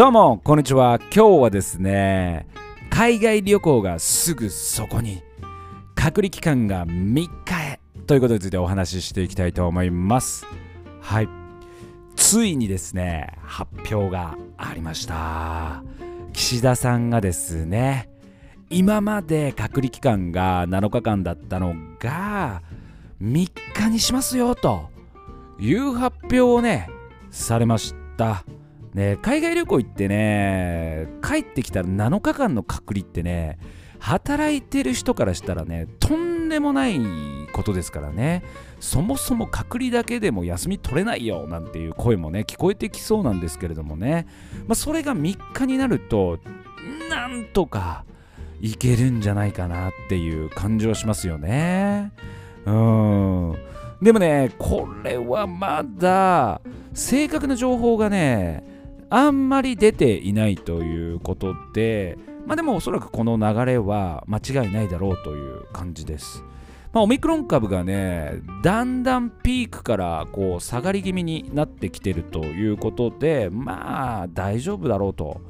どうもこんにちは。今日はですね海外旅行がすぐそこに隔離期間が3日へということについてお話ししていきたいと思います。はい。ついにですね発表がありました。岸田さんがですね今まで隔離期間が7日間だったのが3日にしますよという発表をねされました。ね、海外旅行行ってね帰ってきたら7日間の隔離ってね働いてる人からしたらねとんでもないことですからね。そもそも隔離だけでも休み取れないよなんていう声もね聞こえてきそうなんですけれどもね、まあ、それが3日になるとなんとかいけるんじゃないかなっていう感じはしますよね。うん。でもねこれはまだ正確な情報がねあんまり出ていないということで、まあでもおそらくこの流れは間違いないだろうという感じです。まあ、オミクロン株がね、だんだんピークからこう下がり気味になってきてるということで、まあ大丈夫だろうと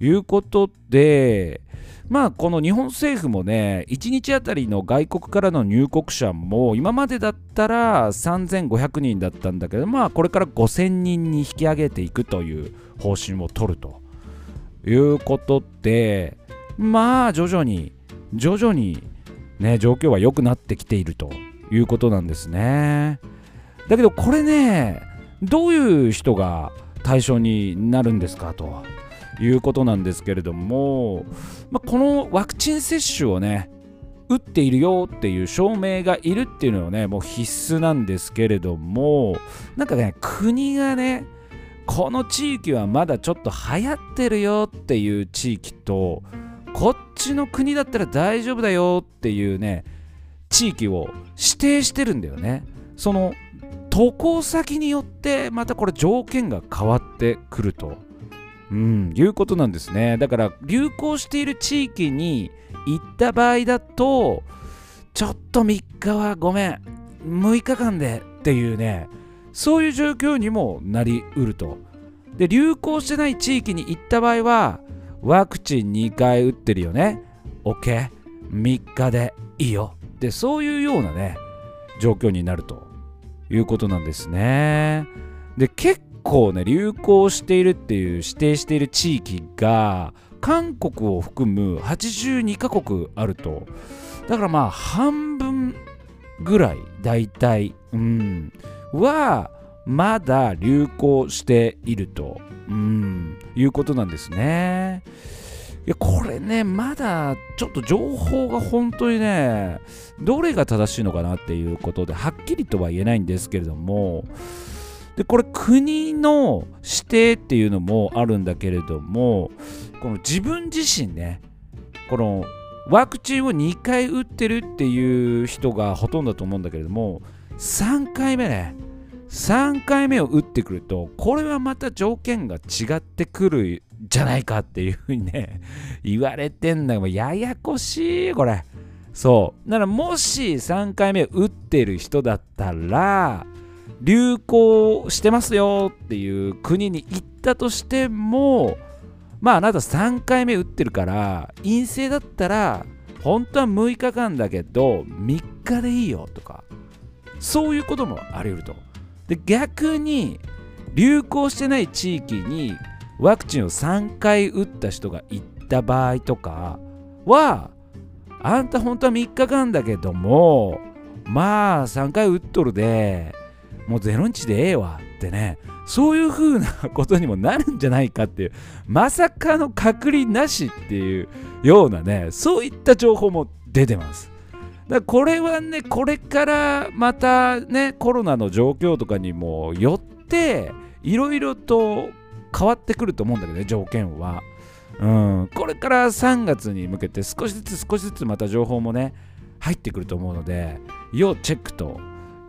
いうことで、まあこの日本政府もね1日あたりの外国からの入国者も今までだったら3500人だったんだけどまあこれから5000人に引き上げていくという方針を取るということでまあ徐々に徐々にね状況は良くなってきているということなんですね。だけどこれねどういう人が対象になるんですかということなんですけれども、まあ、このワクチン接種をね打っているよっていう証明がいるっていうのはねもう必須なんですけれどもなんかね国がねこの地域はまだちょっと流行ってるよっていう地域とこっちの国だったら大丈夫だよっていうね地域を指定してるんだよね。その渡航先によってまたこれ条件が変わってくると。うん、いうことなんですね。だから流行している地域に行った場合だと、ちょっと3日はごめん、6日間でっていうね、そういう状況にもなりうると。で、流行してない地域に行った場合は、ワクチン2回打ってるよね。OK。3日でいいよ。で、そういうようなね、状況になるということなんですね。で、結構ね流行しているっていう指定している地域が韓国を含む82カ国あると。だからまあ半分ぐらい大体うんはまだ流行しているとうんいうことなんですね。いやこれねまだちょっと情報が本当にねどれが正しいのかなっていうことではっきりとは言えないんですけれどもでこれ国の指定っていうのもあるんだけれどもこの自分自身ねこのワクチンを2回打ってるっていう人がほとんどだと思うんだけれども3回目ね3回目を打ってくるとこれはまた条件が違ってくるじゃないかっていうふうにね 言われてんだけどややこしいこれ。そう。だからもし3回目打ってる人だったら流行してますよっていう国に行ったとしてもまああなた3回目打ってるから陰性だったら本当は6日間だけど3日でいいよとかそういうこともあり得ると。で逆に流行してない地域にワクチンを3回打った人が行った場合とかはあんた本当は3日間だけどもまあ3回打っとるでもう0日でええわってね。そういう風なことにもなるんじゃないかっていう。まさかの隔離なしっていうようなねそういった情報も出てます。だからこれはねこれからまたねコロナの状況とかにもよっていろいろと変わってくると思うんだけどね条件は。うん。これから3月に向けて少しずつ少しずつまた情報もね入ってくると思うので要チェックと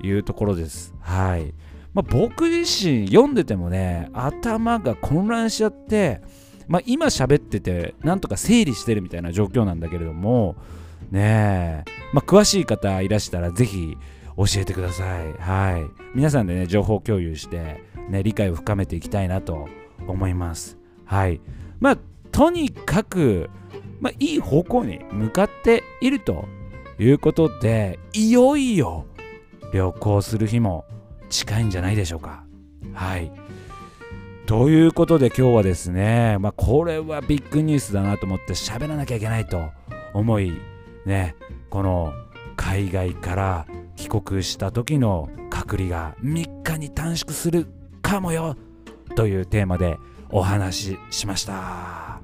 いうところです。はい。まあ、僕自身読んでてもね、頭が混乱しちゃって、まあ、今喋ってて、なんとか整理してるみたいな状況なんだけれども、ねえ、まあ、詳しい方いらしたらぜひ教えてください。はい。皆さんでね、情報共有して、ね、理解を深めていきたいなと思います。はいまあとにかく、まあ、いい方向に向かっているということでいよいよ旅行する日も近いんじゃないでしょうか。はい。ということで今日はですね、まあ、これはビッグニュースだなと思って喋らなきゃいけないと思いねこの海外から帰国した時の隔離が3日に短縮するかもよというテーマでお話ししました。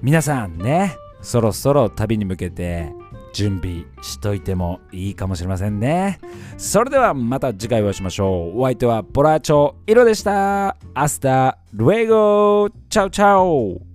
皆さんねそろそろ旅に向けて準備しといてもいいかもしれませんね。それではまた次回お会いしましょう。お相手はボラチョイロでした。 Hasta luego, chao chao